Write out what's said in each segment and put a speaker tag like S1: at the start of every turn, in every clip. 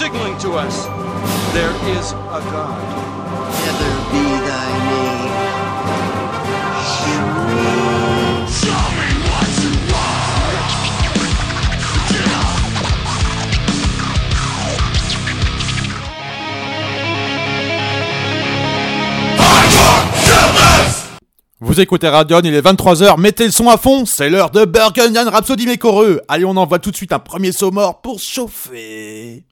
S1: signaling to us there is a God.
S2: Never be thy name.
S3: Vous écoutez Radion, il est 23h, mettez le son à fond, c'est l'heure de Burgundian Rhapsody Mécoreux. Allez, on envoie tout de suite un premier saut mort pour chauffer.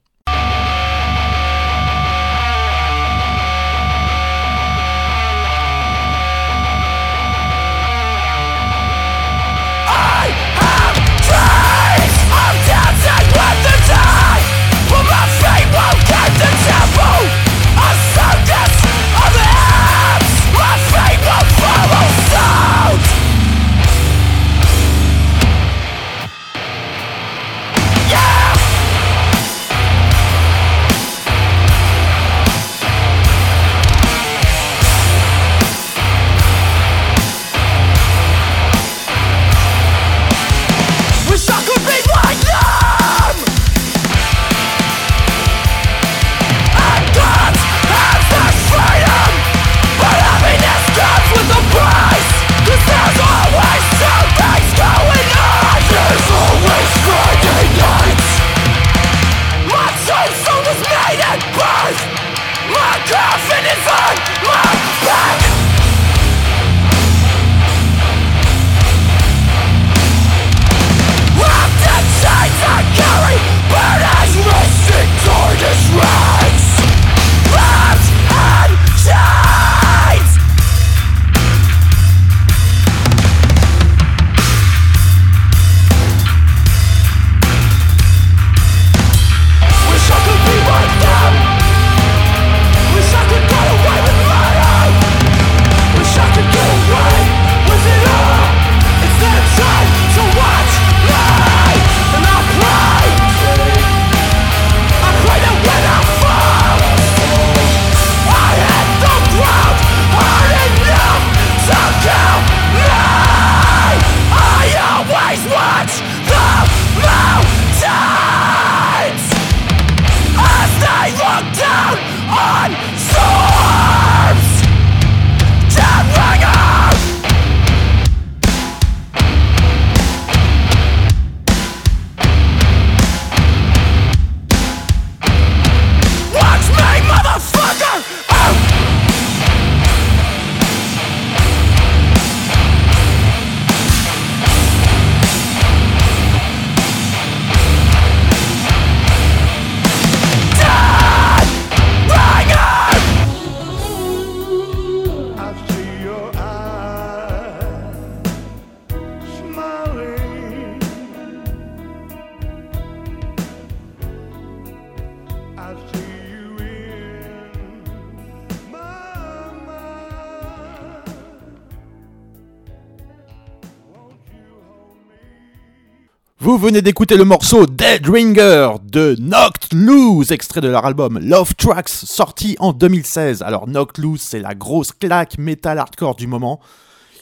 S3: Vous venez d'écouter le morceau Dead Ringer de Knocked Loose, extrait de leur album Love Tracks, sorti en 2016. Alors Knocked Loose, c'est la grosse claque metal hardcore du moment.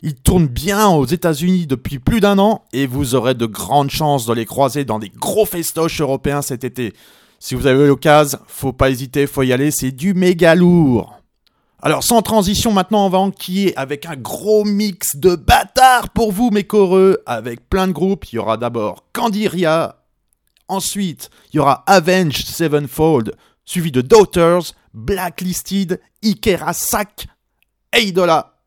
S3: Il tourne bien aux États-Unis depuis plus d'un an et vous aurez de grandes chances de les croiser dans des gros festoches européens cet été. Si vous avez l'occasion, faut pas hésiter, faut y aller, c'est du méga lourd. Alors sans transition maintenant on va enquiller avec un gros mix de bâtards pour vous mes coreux avec plein de groupes. Il y aura d'abord Candiria, ensuite il y aura Avenged Sevenfold, suivi de Daughters, Blacklisted, Ikera Sack, Eidola,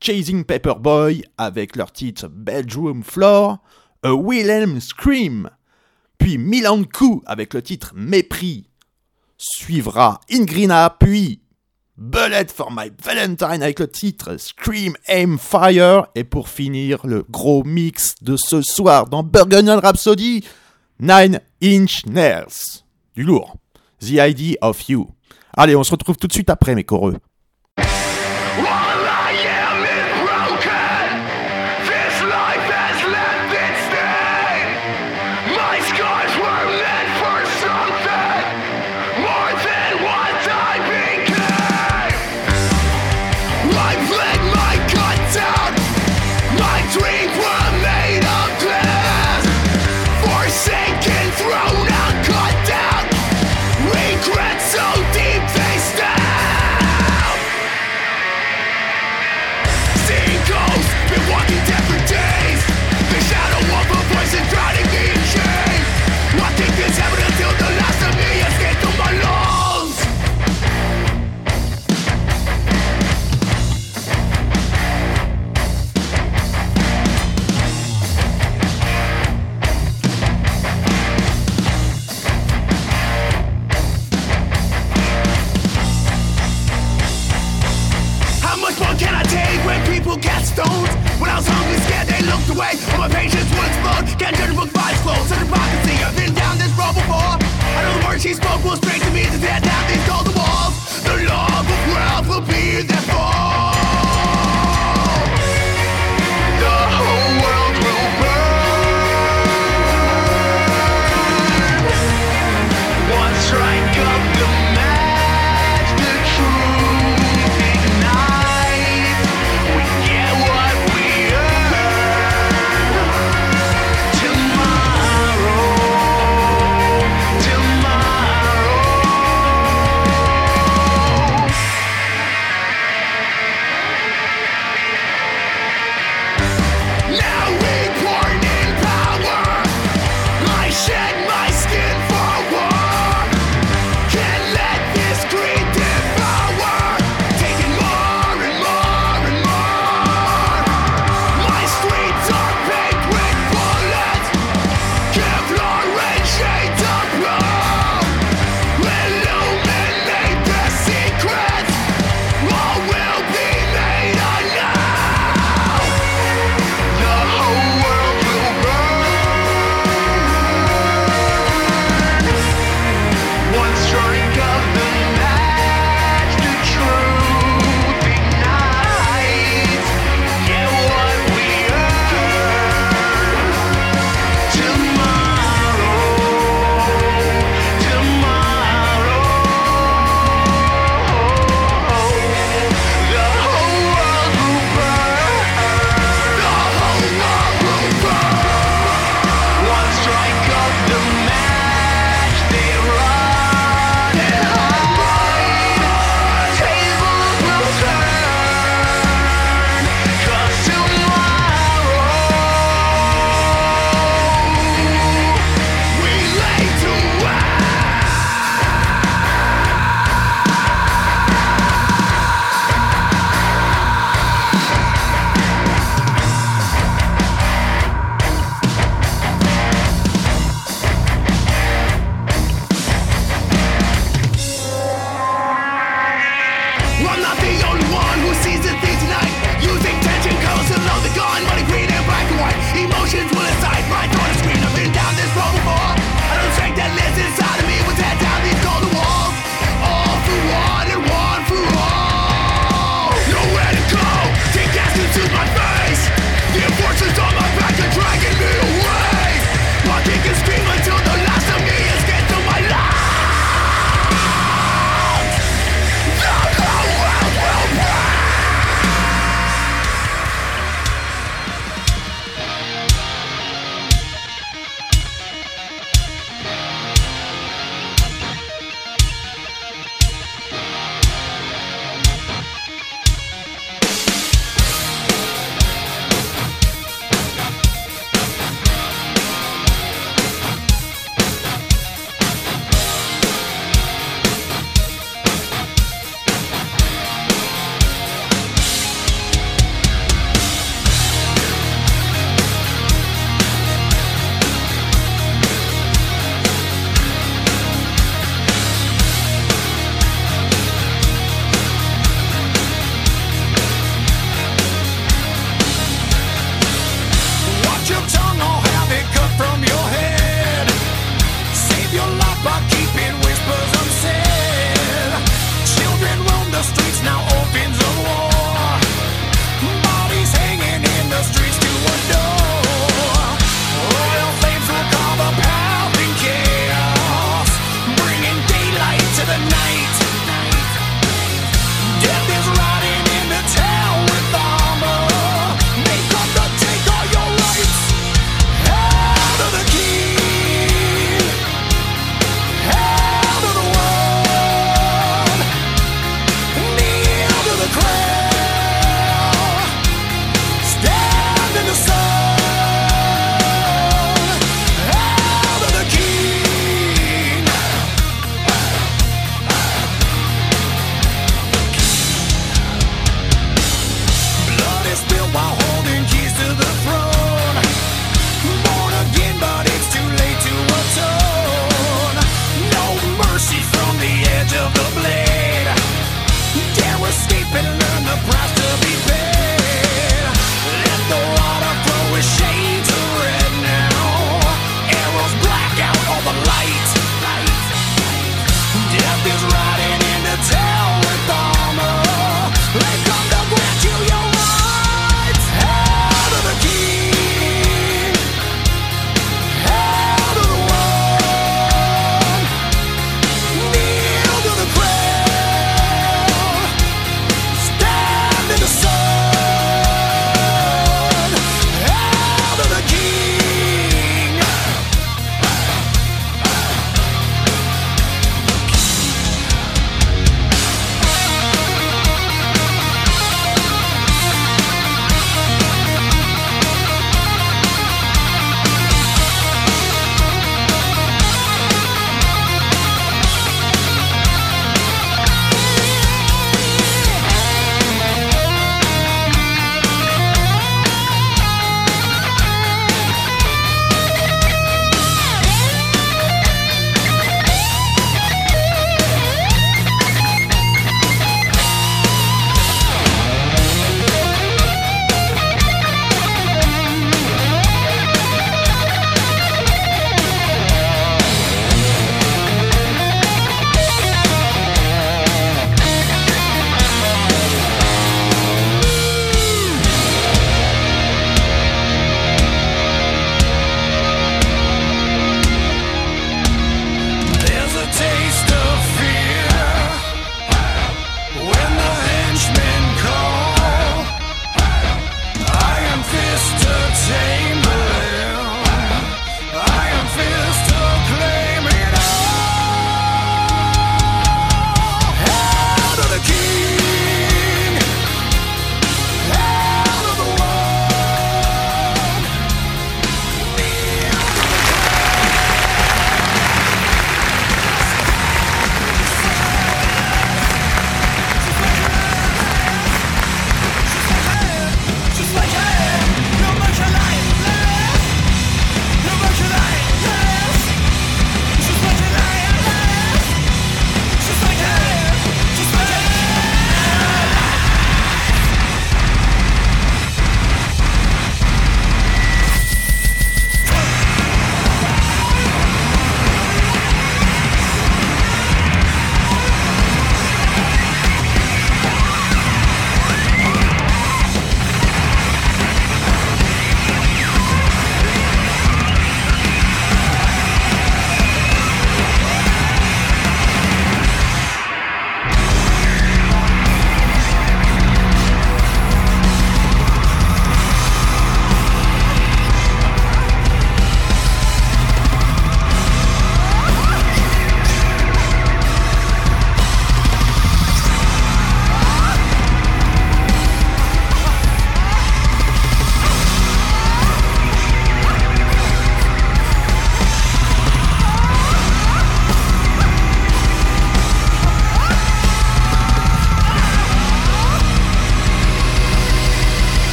S3: Chasing Paperboy avec leur titre Bedroom Floor, A Wilhelm Scream, puis Milan Coup avec le titre Mépris. Suivra Ingrina, puis Bullet for My Valentine avec le titre Scream Aim Fire. Et pour finir, le gros mix de ce soir dans Burgundian Rhapsody, Nine Inch Nails. Du lourd. The Idea of You. Allez, on se retrouve tout de suite après, mes coreux.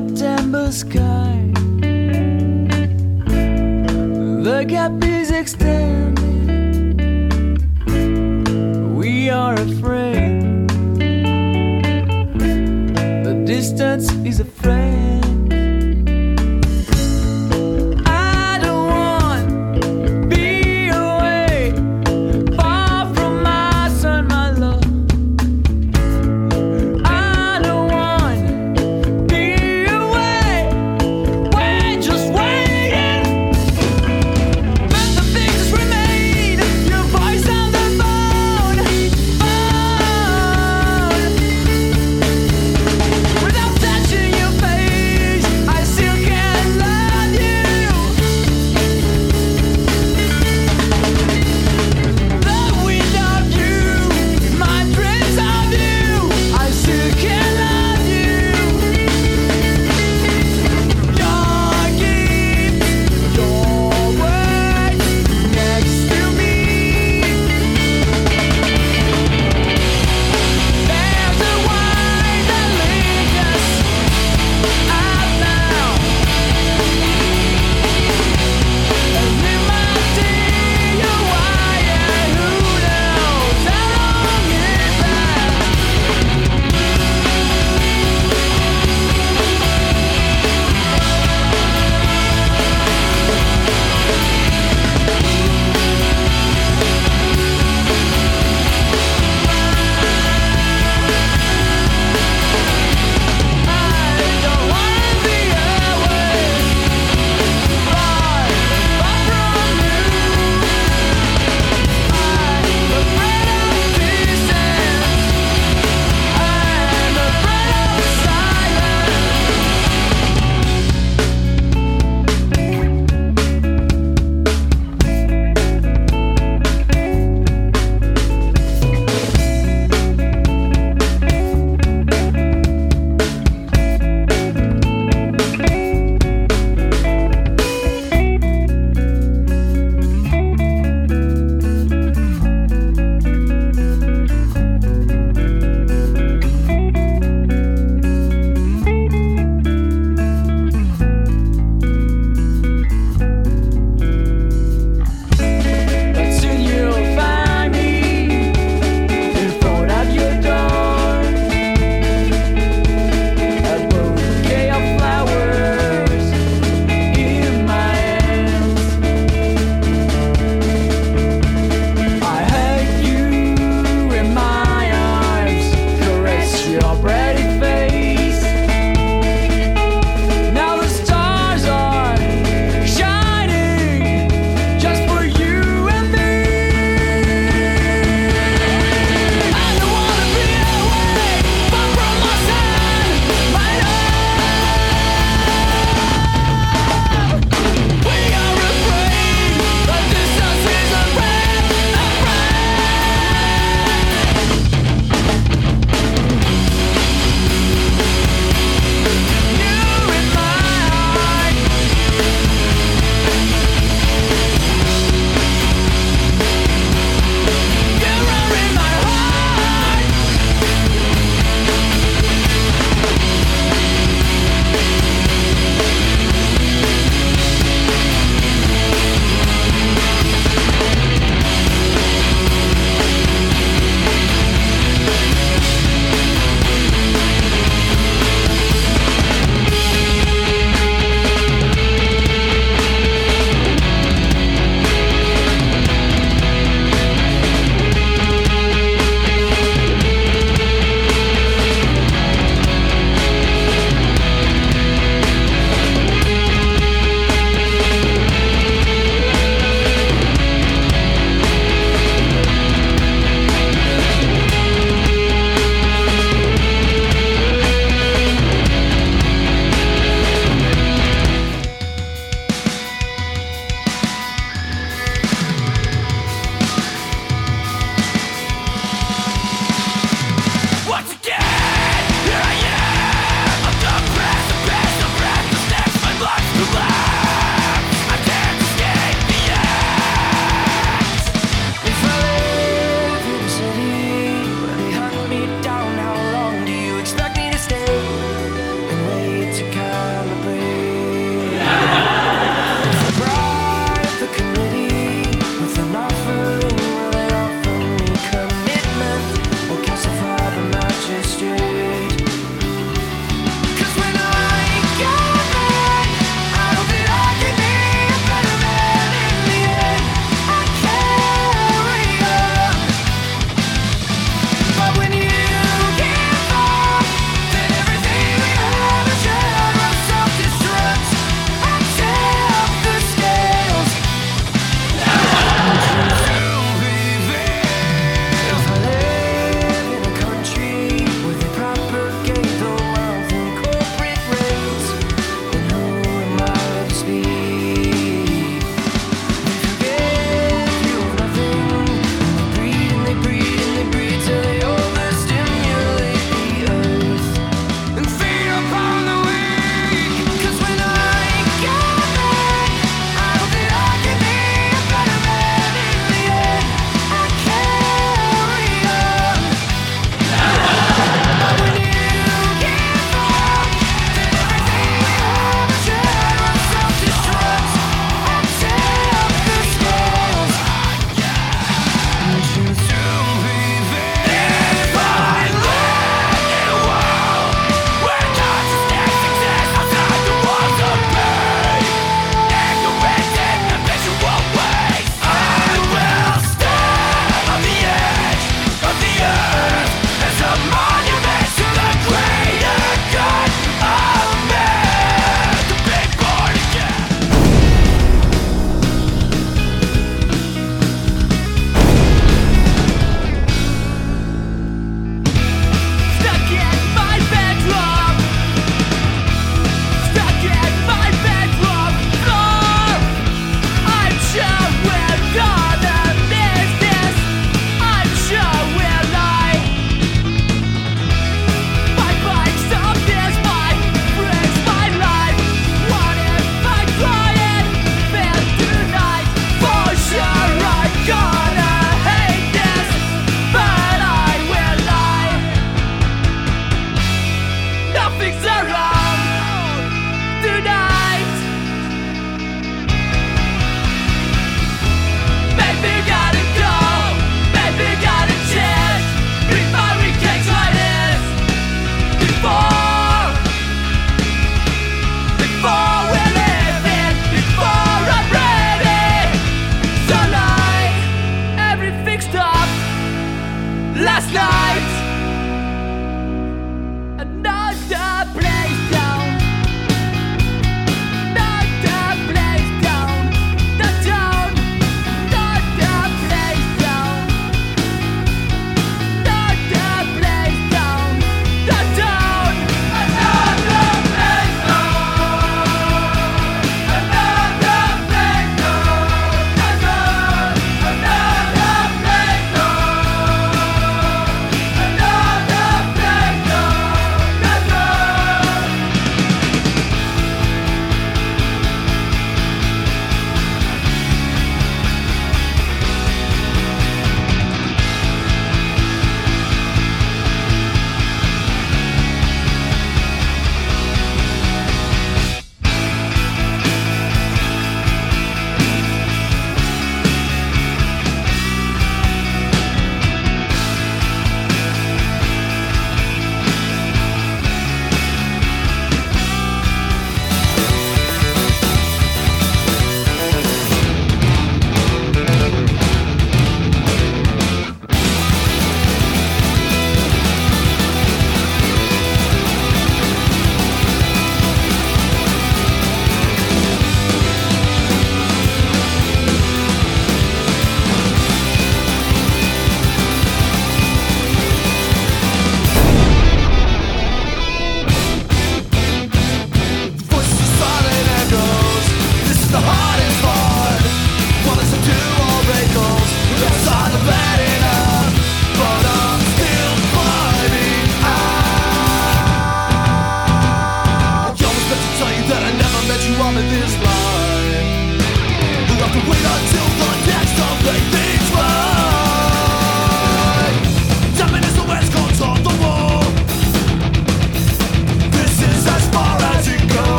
S4: September sky. The gap is extended. We
S5: are afraid. The distance is a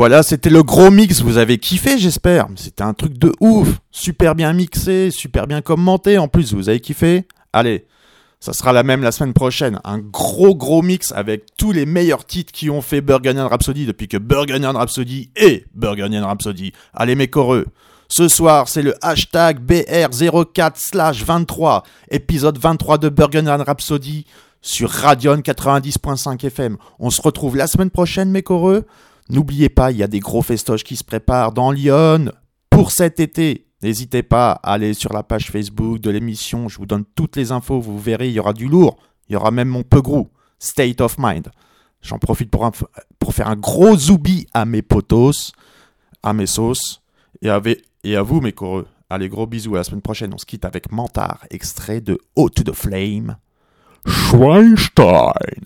S6: Voilà, c'était le gros mix. Vous avez kiffé, j'espère. C'était un truc de ouf. Super bien mixé, super bien commenté. En plus, vous avez kiffé Allez, ça sera la même la semaine prochaine. Un gros gros mix avec tous les meilleurs titres qui ont fait Burgundian Rhapsody depuis que Burgundian Rhapsody est Burgundian Rhapsody. Allez mes coreux. Ce soir, c'est le hashtag BR04/23, épisode 23 de Burgundian Rhapsody sur Radion 90.5 FM. On se retrouve la semaine prochaine, mes coreux. N'oubliez pas, il y a des gros festoches qui se préparent dans Lyon pour cet été. N'hésitez pas à aller sur la page Facebook de l'émission, je vous donne toutes les infos, vous verrez, il y aura du lourd. Il y aura même mon peu gros, State of Mind. J'en profite pour, faire un gros zoubi à mes potos, à mes sauces, et à, vous, mes coreux. Allez, gros bisous, à la semaine prochaine, on se quitte avec Mentard, extrait de Haut to the Flame. Schweinstein.